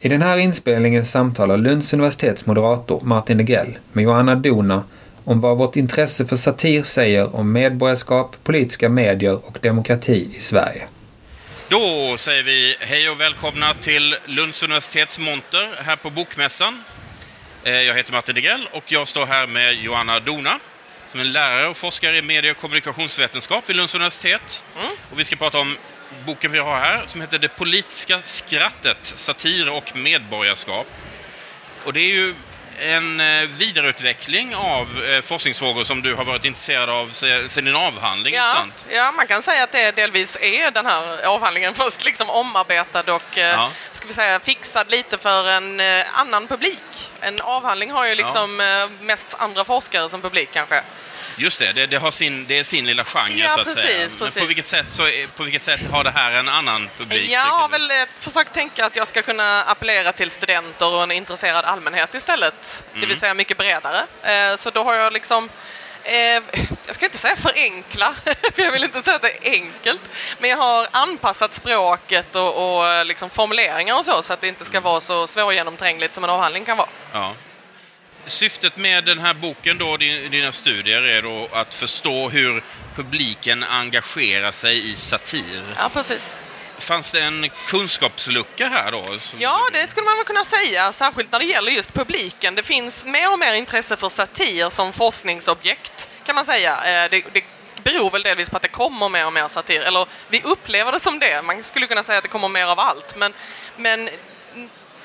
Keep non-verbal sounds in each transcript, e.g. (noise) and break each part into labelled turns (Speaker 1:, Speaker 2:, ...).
Speaker 1: I den här inspelningen samtalar Lunds universitets moderator Martin Degrell med Johanna Dona om vad vårt intresse för satir säger om medborgarskap, politiska medier och demokrati i Sverige.
Speaker 2: Då säger vi hej och välkomna till Lunds universitets monter här på Bokmässan. Eh, jag heter Martin Degrell och jag står här med Johanna Dona som är lärare och forskare i medie och kommunikationsvetenskap vid Lunds universitet. Mm. Och vi ska prata om boken vi har här som heter Det politiska skrattet, satir och medborgarskap. Och det är ju en eh, vidareutveckling av eh, forskningsfrågor som du har varit intresserad av sedan din avhandling,
Speaker 3: ja,
Speaker 2: sant?
Speaker 3: Ja, man kan säga att det delvis är den här avhandlingen först liksom omarbetad och eh, ja. ska vi säga, fixad lite för en annan publik. En avhandling har ju liksom ja. mest andra forskare som publik kanske.
Speaker 2: Just det, det, det, har sin, det är sin lilla genre
Speaker 3: ja,
Speaker 2: så att
Speaker 3: precis,
Speaker 2: säga.
Speaker 3: Men precis.
Speaker 2: på vilket, sätt så, på vilket sätt har det här en annan publik?
Speaker 3: Jag har väl eh, försökt tänka att jag ska kunna appellera till studenter och en intresserad allmänhet istället. Mm. Det vill mm. säga mycket bredare. Eh, så då har jag liksom eh, jag ska inte säga förenkla, (laughs) för jag vill inte säga att det är enkelt. Men jag har anpassat språket och, och liksom formuleringar och så, så att det inte ska vara så svårgenomträngligt som en avhandling kan vara.
Speaker 2: Ja. Syftet med den här boken, då, dina studier, är då att förstå hur publiken engagerar sig i satir.
Speaker 3: Ja, precis.
Speaker 2: Fanns det en kunskapslucka här då?
Speaker 3: Ja, det skulle man väl kunna säga, särskilt när det gäller just publiken. Det finns mer och mer intresse för satir som forskningsobjekt, kan man säga. Eh, det, det beror väl delvis på att det kommer mer och mer satir, eller vi upplever det som det. Man skulle kunna säga att det kommer mer av allt, men, men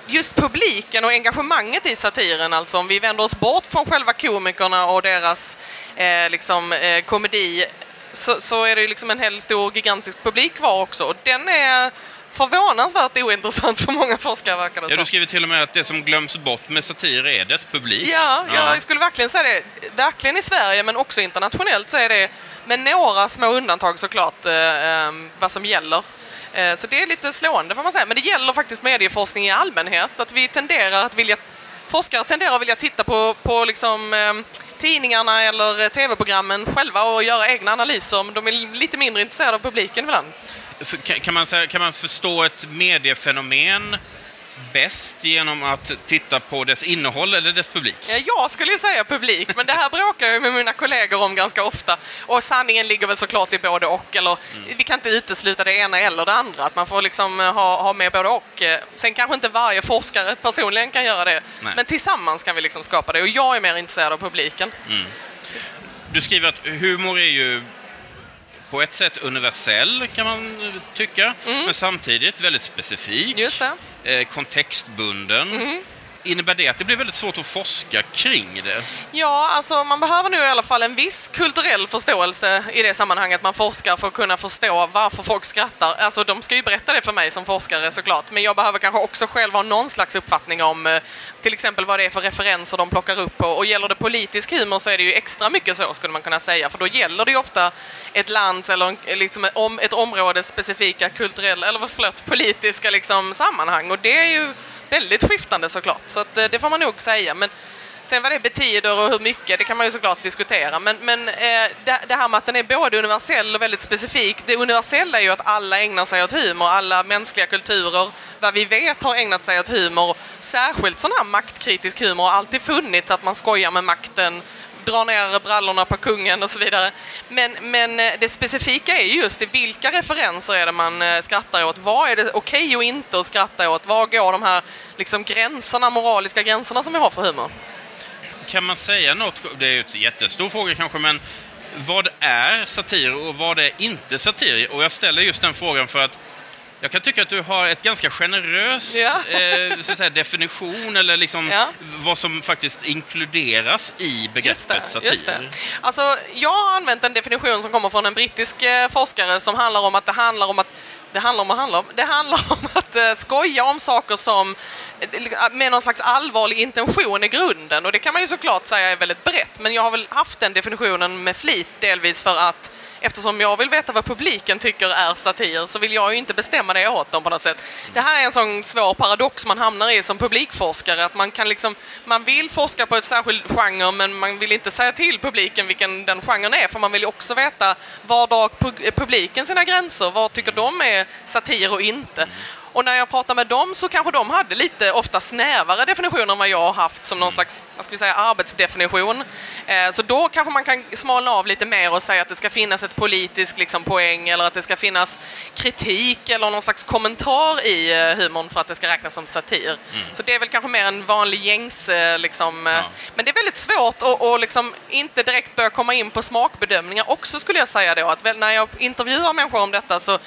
Speaker 3: just publiken och engagemanget i satiren, alltså om vi vänder oss bort från själva komikerna och deras eh, liksom, eh, komedi, så, så, är det ju liksom en hel stor gigantisk publik kvar också. Och den är förvånansvärt ointressant för många forskare verkar det
Speaker 2: Ja, du skriver till och med att det som glöms bort med satir är dess publik.
Speaker 3: Ja, ja, jag skulle verkligen säga det. Verkligen i Sverige, men också internationellt så är det, med några små undantag såklart, eh, eh vad som gäller. Eh, så det är lite slående får man säga. Men det gäller faktiskt medieforskning i allmänhet. Att vi tenderar att vilja, forskare tenderar att vilja titta på, på liksom, ehm, tidningarna eller eh, tv-programmen själva och göra egna analyser. De är lite mindre intresserade av publiken ibland.
Speaker 2: Kan man, säga, kan man förstå ett mediefenomen bäst genom att titta på dess innehåll eller dess publik?
Speaker 3: Jag skulle ju säga publik, men det här bråkar jag med mina kollegor om ganska ofta. Och sanningen ligger väl såklart i både och, eller mm. vi kan inte utesluta det ena eller det andra, att man får liksom eh, ha, ha med både och. Sen kanske inte varje forskare personligen kan göra det, Nej. men tillsammans kan vi liksom skapa det och jag är mer intresserad av publiken. Mm.
Speaker 2: Du skriver att humor är ju på ett sätt universell, kan man tycka, mm. men samtidigt väldigt specifik. Eh, kontextbunden. Innebär det att det blir väldigt svårt att forska kring det?
Speaker 3: Ja, alltså man behöver nu i alla fall en viss kulturell förståelse i det sammanhanget man forskar för att kunna förstå varför folk skrattar. Alltså de ska ju berätta det för mig som forskare såklart, men jag behöver kanske också själv ha någon slags uppfattning om eh, till exempel vad det är för referenser de plockar upp och, och gäller det politisk humor så är det ju extra mycket så skulle man kunna säga, för då gäller det ju ofta ett lands eller eh, liksom ett områdes specifika kulturella, eller förlåt, politiska liksom sammanhang och det är ju väldigt skiftande såklart, så att, eh, det får man nog säga. Men sen vad det betyder och hur mycket, det kan man ju såklart diskutera. Men, men eh, det, här med att den är både universell och väldigt specifik, det universella är ju att alla ägnar sig åt humor, alla mänskliga kulturer, vad vi vet har ägnat sig åt humor. Särskilt sån här maktkritisk humor har alltid funnits, att man skojar med makten, dra ner brallorna på kungen och så vidare. Men, men eh, det specifika är just det, vilka referenser är det man eh, skrattar åt? Vad är det okej okay och inte att skratta åt? Var går de här liksom, gränserna, moraliska gränserna som vi har för humor?
Speaker 2: Kan man säga något, det är ju en jättestor fråga kanske, men vad är satir och vad är inte satir? Och jag ställer just den frågan för att jag kan tycka att du har ett ganska generöst ja. eh, så säga, definition eller liksom ja. vad som faktiskt inkluderas i begreppet satir. Just det.
Speaker 3: Alltså, jag har använt en definition som kommer från en brittisk eh, forskare som handlar om att det handlar om att det handlar om att handla om. Det handlar om att eh, skoja om saker som eh, med någon slags allvarlig intention i grunden och det kan man ju såklart säga är väldigt brett men jag har väl haft den definitionen med flit delvis för att eftersom jag vill veta vad publiken tycker är satir så vill jag ju inte bestämma det åt dem på något sätt. Det här är en sån svår paradox man hamnar i som publikforskare att man kan liksom, man vill forska på ett särskilt genre men man vill inte säga till publiken vilken den genren är för man vill ju också veta var drar publiken sina gränser, vad tycker de är satir och inte. Och när jag pratade med dem så kanske de hade lite ofta snävare definitioner än vad jag har haft som någon slags vad ska vi säga, arbetsdefinition. Eh, så då kanske man kan smalna av lite mer och säga att det ska finnas ett politiskt liksom, poäng eller att det ska finnas kritik eller någon slags kommentar i eh, humorn för att det ska räknas som satir. Mm. Så det är väl kanske mer en vanlig gängs... Eh, liksom, ja. Men det är väldigt svårt att och liksom inte direkt börja komma in på smakbedömningar också skulle jag säga då. Att när jag intervjuar människor om detta så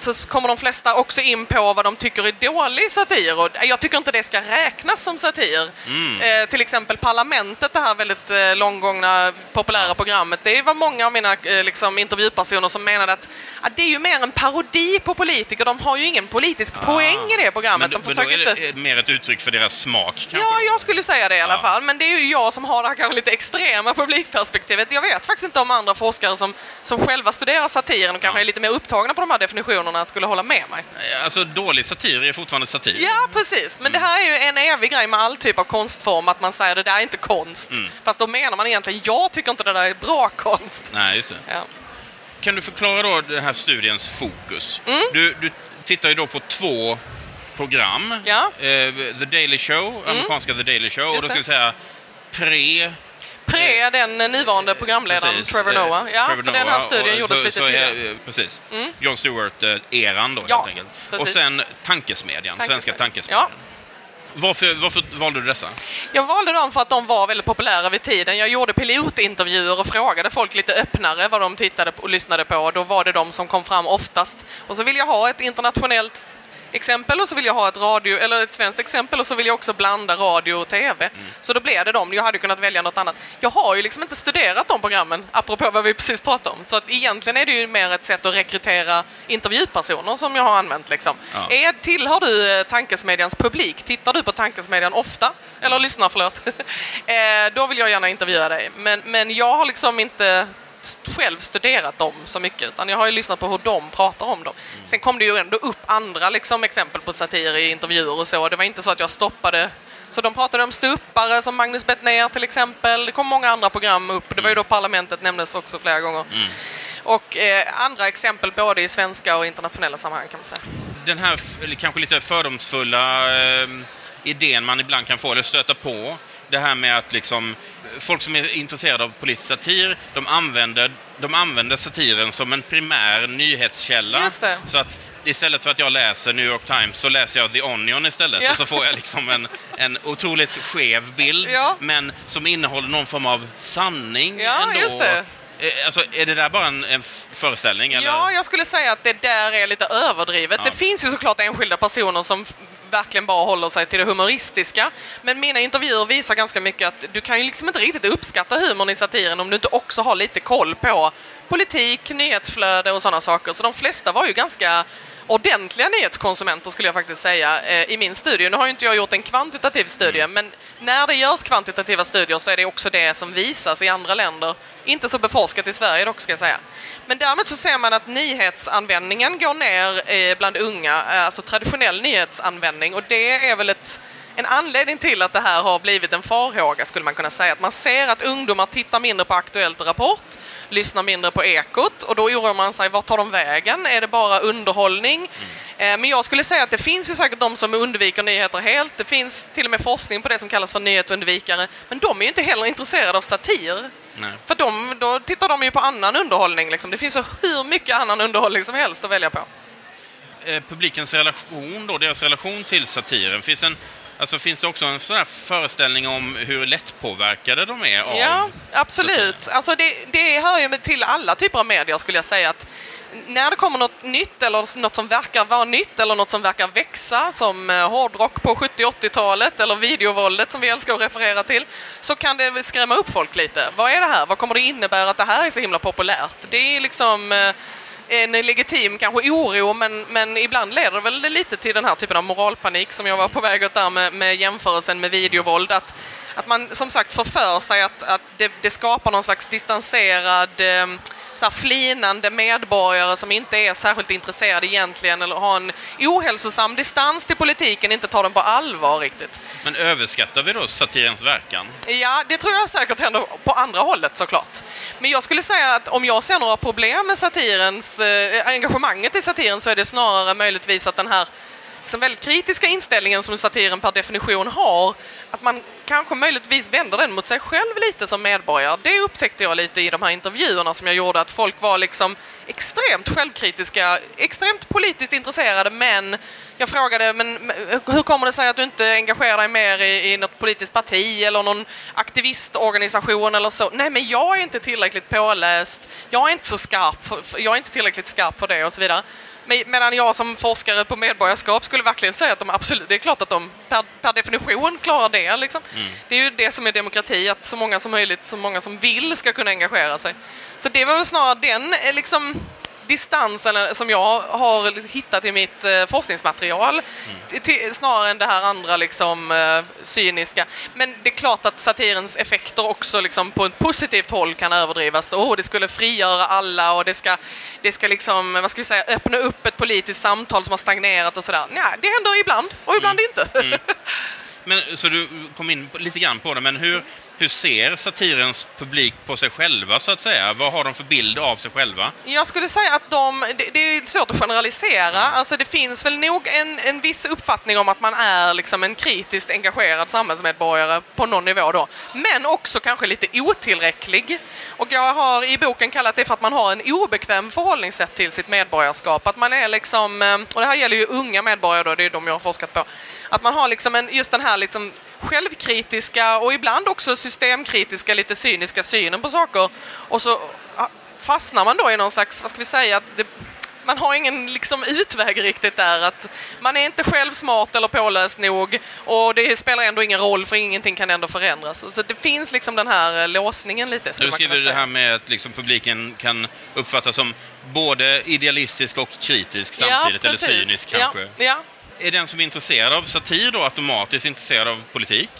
Speaker 3: så kommer de flesta också in på vad de tycker är dålig satir. Och jag tycker inte det ska räknas som satir. Mm. Eh, till exempel Parlamentet, det här väldigt eh, långgångna populära programmet. Det var många av mina eh, liksom, intervjupersoner som menade att ah, det är ju mer en parodi på politiker. De har ju ingen politisk ah. poäng i det programmet.
Speaker 2: Men,
Speaker 3: de
Speaker 2: men då är det inte... mer ett uttryck för deras smak? Kanske?
Speaker 3: Ja, jag skulle säga det i alla ja. fall. Men det är ju jag som har det här kanske lite extrema publikperspektivet. Jag vet faktiskt inte om andra forskare som, som själva studerar satiren och kanske ja. är lite mer upptagna på de här definitionerna personerna skulle hålla med mig.
Speaker 2: Alltså dålig satir är fortfarande satir.
Speaker 3: Ja, precis. Men mm. det här är ju en evig grej med all typ av konstform, att man säger det där är inte konst. Mm. Fast då menar man egentligen, jag tycker inte det där är bra konst.
Speaker 2: Nej, just det. Ja. Kan du förklara då den här studiens fokus? Mm. Du, du tittar ju då på två program.
Speaker 3: Ja.
Speaker 2: Eh, The Daily Show, mm. amerikanska The Daily Show, Just och då ska vi säga pre
Speaker 3: Pre den nuvarande programledaren precis, Trevor Noah. Ja, Trevor för Noah, den här studien gjordes så, lite så tidigare.
Speaker 2: precis. Mm. John Stewart-eran då, ja, helt enkelt. Precis. Och sen Tankesmedjan, Tankesmedjan. Svenska Tankesmedjan. Ja. Varför, varför, valde du dessa?
Speaker 3: Jag valde dem för att de var väldigt populära vid tiden. Jag gjorde pilotintervjuer och frågade folk lite öppnare vad de tittade och lyssnade på. Då var det de som kom fram oftast. Och så vill jag ha ett internationellt exempel och så vill jag ha ett, radio, eller ett svenskt exempel och så vill jag också blanda radio och TV. Mm. Så då blev det dem. Jag hade kunnat välja något annat. Jag har ju liksom inte studerat de programmen, apropå vad vi precis pratade om. Så att egentligen är det ju mer ett sätt att rekrytera intervjupersoner som jag har använt. Liksom. Ja. Är, tillhör du eh, Tankesmedjans publik? Tittar du på Tankesmedjan ofta? Eller lyssnar, förlåt. (laughs) eh, då vill jag gärna intervjua dig. Men, men jag har liksom inte själv studerat dem så mycket, utan jag har ju lyssnat på hur de pratar om dem. Sen kom det ju ändå upp andra liksom, exempel på satir i intervjuer och så. Det var inte så att jag stoppade så de pratade om ståuppare som Magnus Bettner till exempel. Det kom många andra program upp. Det var ju då Parlamentet nämndes också flera gånger. Mm. Och eh, andra exempel både i svenska och internationella sammanhang kan man säga.
Speaker 2: Den här kanske lite fördomsfulla eh, idén man ibland kan få eller stöta på det här med att liksom, folk som är intresserade av politisk satir, de använder, de använder satiren som en primär nyhetskälla. Så att istället för att jag läser New York Times så läser jag The Onion istället. Ja. Och så får jag liksom en, en otroligt skev bild, ja. men som innehåller någon form av sanning
Speaker 3: ja,
Speaker 2: ändå.
Speaker 3: Just det.
Speaker 2: Eh, alltså, är det där bara en, en föreställning? Eller?
Speaker 3: Ja, jag skulle säga att det där är lite överdrivet. Ja. Det finns ju såklart enskilda personer som verkligen bara håller sig till det humoristiska. Men mina intervjuer visar ganska mycket att du kan ju liksom inte riktigt uppskatta humorn i satiren om du inte också har lite koll på politik, nyhetsflöde och sådana saker. Så de flesta var ju ganska ordentliga nyhetskonsumenter skulle jag faktiskt säga eh, i min studie. Nu har ju inte jag gjort en kvantitativ studie, mm. men när det görs kvantitativa studier så är det också det som visas i andra länder. Inte så beforskat i Sverige dock ska jag säga. Men däremot så ser man att nyhetsanvändningen går ner eh, bland unga, eh, alltså traditionell nyhetsanvändning och det är väl ett en anledning till att det här har blivit en farhåga skulle man kunna säga. Att man ser att ungdomar tittar mindre på Aktuellt och Rapport, lyssnar mindre på Ekot och då oroar man sig, vart tar de vägen? Är det bara underhållning? Mm. Men jag skulle säga att det finns ju säkert de som undviker nyheter helt. Det finns till och med forskning på det som kallas för nyhetsundvikare. Men de är ju inte heller intresserade av satir. Nej. För de, då tittar de ju på annan underhållning. Liksom. Det finns så hur mycket annan underhållning som helst att välja på.
Speaker 2: Eh, publikens relation då, deras relation till satiren, finns en Alltså finns det också en sån här föreställning om hur lättpåverkade de är av...
Speaker 3: Ja, absolut. Alltså det, det hör ju till alla typer av medier skulle jag säga att när det kommer något nytt eller något som verkar vara nytt eller något som verkar växa som eh, hårdrock på 70-80-talet eller videovåldet som vi älskar att referera till så kan det skrämma upp folk lite. Vad är det här? Vad kommer det innebära att det här är så himla populärt? Det är liksom eh, Eh, en legitim kanske oro, men, men ibland leder det väl lite till den här typen av moralpanik som jag var på väg åt där med, med jämförelsen med videovåld. Att, att man som sagt får för sig att, att det, det skapar någon slags distanserad eh, så flinande medborgare som inte är särskilt intresserade egentligen eller har en ohälsosam distans till politiken, inte tar den på allvar riktigt.
Speaker 2: Men överskattar vi då satirens verkan?
Speaker 3: Ja, det tror jag säkert händer på andra hållet såklart. Men jag skulle säga att om jag ser några problem med satirens, eh, engagemanget i satiren så är det snarare möjligtvis att den här liksom väldigt kritiska inställningen som satiren per definition har, att man kanske möjligtvis vänder den mot sig själv lite som medborgare. Det upptäckte jag lite i de här intervjuerna som jag gjorde, att folk var liksom extremt självkritiska, extremt politiskt intresserade, men jag frågade, men hur kommer det sig att du inte engagerar dig mer i, i något politiskt parti eller någon aktivistorganisation eller så? Nej, men jag är inte tillräckligt påläst, jag är inte så skarp, för, jag är inte tillräckligt skarp för det och så vidare. Medan jag som forskare på medborgarskap skulle verkligen säga att de absolut, det är klart att de per, per definition klarar det. Liksom. Mm. Det är ju det som är demokrati, att så många som möjligt, så många som vill ska kunna engagera sig. Så det var väl snarare den eh, liksom, distansen som jag har hittat i mitt eh, forskningsmaterial mm. snarare än det här andra liksom, eh, cyniska. Men det är klart att satirens effekter också liksom, på ett positivt håll kan överdrivas. Oh, det skulle frigöra alla och det ska, det ska liksom, vad ska vi säga, öppna upp ett politiskt samtal som har stagnerat och sådär. Nej, det händer ibland och ibland mm. inte. Mm.
Speaker 2: Men, så du kom in lite grann på det, men hur, hur ser satirens publik på sig själva, så att säga? Vad har de för bild av sig själva?
Speaker 3: Jag skulle säga att de, det, det är svårt att generalisera. Alltså det finns väl nog en, en viss uppfattning om att man är liksom en kritiskt engagerad samhällsmedborgare på någon nivå då. Men också kanske lite otillräcklig. Och jag har i boken kallat det för att man har en obekväm förhållningssätt till sitt medborgarskap. Att man är liksom, eh, och det här gäller ju unga medborgare då, det är de jag har forskat på. Att man har liksom en, just den här liksom självkritiska och ibland också systemkritiska, lite cyniska synen på saker. Och så fastnar man då i någon slags, vad ska vi säga, det, man har ingen liksom utväg riktigt där. Att man är inte själv smart eller påläst nog och det spelar ändå ingen roll för ingenting kan ändå förändras. Så det finns liksom den här låsningen lite.
Speaker 2: Du skriver det här med att liksom publiken kan uppfattas som både idealistisk och kritisk samtidigt, ja, eller cynisk kanske.
Speaker 3: Ja, ja
Speaker 2: är den som är intresserad av satir då automatiskt intresserad av politik?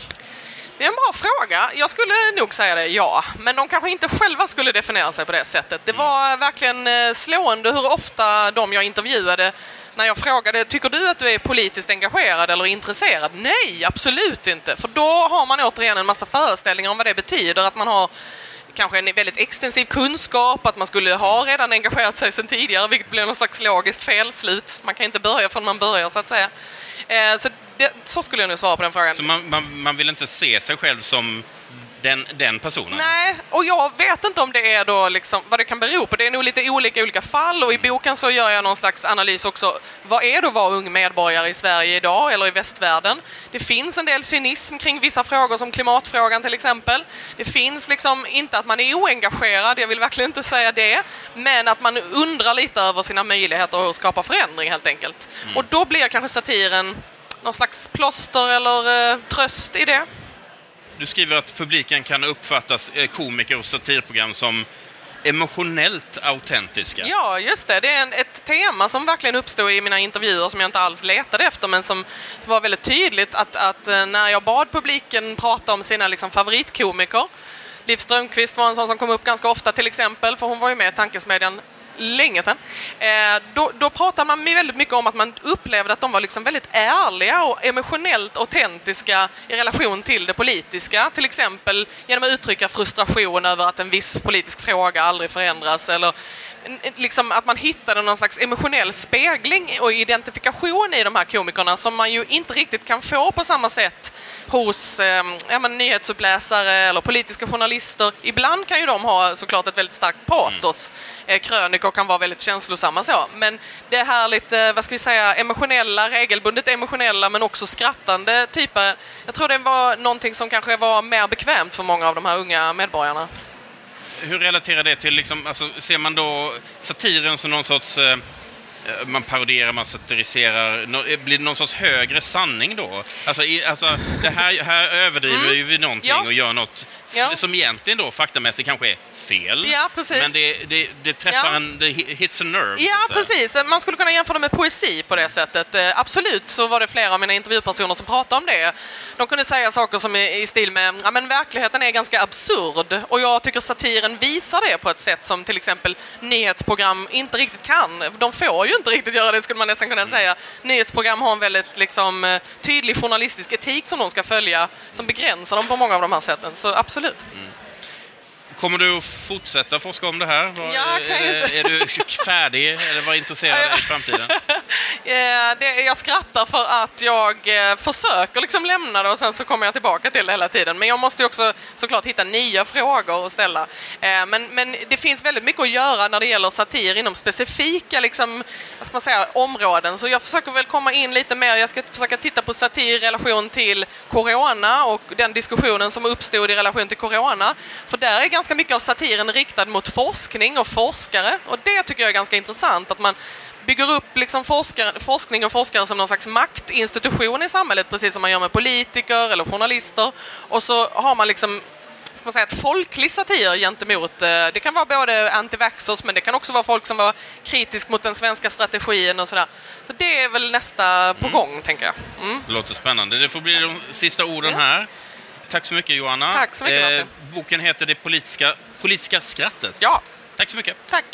Speaker 3: Det är en bra fråga. Jag skulle nog säga det, ja. Men de kanske inte själva skulle definiera sig på det sättet. Det var verkligen eh, slående hur ofta de jag intervjuade när jag frågade, tycker du att du är politiskt engagerad eller intresserad? Nej, absolut inte. För då har man återigen en massa föreställningar om vad det betyder, att man har kanske en väldigt extensiv kunskap, att man skulle ha redan engagerat sig sedan tidigare, vilket blir någon slags logiskt felslut. Man kan inte börja förrän man börjar, så att säga. Eh, så, det, så skulle jag nu svara på den frågan.
Speaker 2: Så man, man, man vill inte se sig själv som den, den personen?
Speaker 3: Nej, och jag vet inte om det är då liksom, vad det kan bero på. Det är nog lite olika i olika fall och i boken så gör jag någon slags analys också. Vad är det att vara ung medborgare i Sverige idag eller i västvärlden? Det finns en del cynism kring vissa frågor som klimatfrågan till exempel. Det finns liksom inte att man är oengagerad, jag vill verkligen inte säga det, men att man undrar lite över sina möjligheter att skapa förändring helt enkelt. Mm. Och då blir kanske satiren någon slags plåster eller eh, tröst i det.
Speaker 2: Du skriver att publiken kan uppfatta eh, komiker och satirprogram som emotionellt autentiska.
Speaker 3: Ja, just det. Det är en, ett tema som verkligen uppstod i mina intervjuer som jag inte alls letade efter men som, var väldigt tydligt att, att, eh, när jag bad publiken prata om sina liksom, favoritkomiker Liv Strömquist var en sån som kom upp ganska ofta till exempel, för hon var ju med i Tankesmedjan länge sedan. Eh, då, då pratar man väldigt mycket om att man upplevde att de var liksom väldigt ärliga och emotionellt autentiska i relation till det politiska. Till exempel genom att uttrycka frustration över att en viss politisk fråga aldrig förändras eller liksom att man hittade någon slags emotionell spegling och identifikation i de här komikerna som man ju inte riktigt kan få på samma sätt hos eh, ja, men, nyhetsuppläsare eller politiska journalister. Ibland kan ju de ha såklart ett väldigt starkt patos. Mm. Eh, människor kan vara väldigt känslosamma så. Men det här lite, eh, vad ska vi säga, emotionella, regelbundet emotionella men också skrattande typer. Jag tror det var någonting som kanske var mer bekvämt för många av de här unga medborgarna
Speaker 2: hur relaterar det till, liksom, alltså, ser man då satiren som någon sorts Eh, man parodierar, man satiriserar. Eh, blir det någon sorts högre sanning då? Alltså, i, alltså det här, här överdriver mm. vi någonting ja. och gör något ja. som egentligen då faktamässigt kanske är fel.
Speaker 3: Ja, precis.
Speaker 2: Men det, det, det träffar ja. en, det hits a nerve.
Speaker 3: Ja, precis. Man skulle kunna jämföra med poesi på det sättet. Eh, absolut så var det flera av mina intervjupersoner som pratade om det. De kunde säga saker som i, i stil med ja, men verkligheten är ganska absurd och jag tycker satiren visar det på ett sätt som till exempel nyhetsprogram inte riktigt kan. De får ju inte riktigt göra det skulle man nästan kunna säga. Nyhetsprogram har en väldigt liksom, eh, tydlig journalistisk etik som de ska följa som begränsar dem på många av de här sätten. Så absolut. Mm.
Speaker 2: Kommer du att fortsätta forska om det här? Var,
Speaker 3: Ja, kan
Speaker 2: är,
Speaker 3: jag inte.
Speaker 2: är du färdig eller var intresserad i framtiden? (laughs)
Speaker 3: Det, jag skrattar för att jag eh, försöker liksom lämna det och sen så kommer jag tillbaka till det hela tiden. Men jag måste ju också såklart hitta nya frågor att ställa. Eh, men, men det finns väldigt mycket att göra när det gäller satir inom specifika liksom, vad ska man säga, områden. Så jag försöker väl komma in lite mer, jag ska försöka titta på satir i relation till corona och den diskussionen som uppstod i relation till corona. För där är ganska mycket av satiren riktad mot forskning och forskare och det tycker jag är ganska intressant att man bygger upp liksom forskare, forskning och forskare som någon slags maktinstitution i samhället, precis som man gör med politiker eller journalister. Och så har man liksom ska man säga, ett folklig satir gentemot, eh, det kan vara både antivaxxers men det kan också vara folk som var kritisk mot den svenska strategin och sådär. Så det är väl nästa på gång, tänker jag. Mm.
Speaker 2: Det låter spännande. Det får bli de sista orden här. Tack så mycket Johanna.
Speaker 3: Tack så mycket, Martin.
Speaker 2: boken heter Det politiska, politiska skrattet.
Speaker 3: Ja,
Speaker 2: Tack så mycket.
Speaker 3: tack.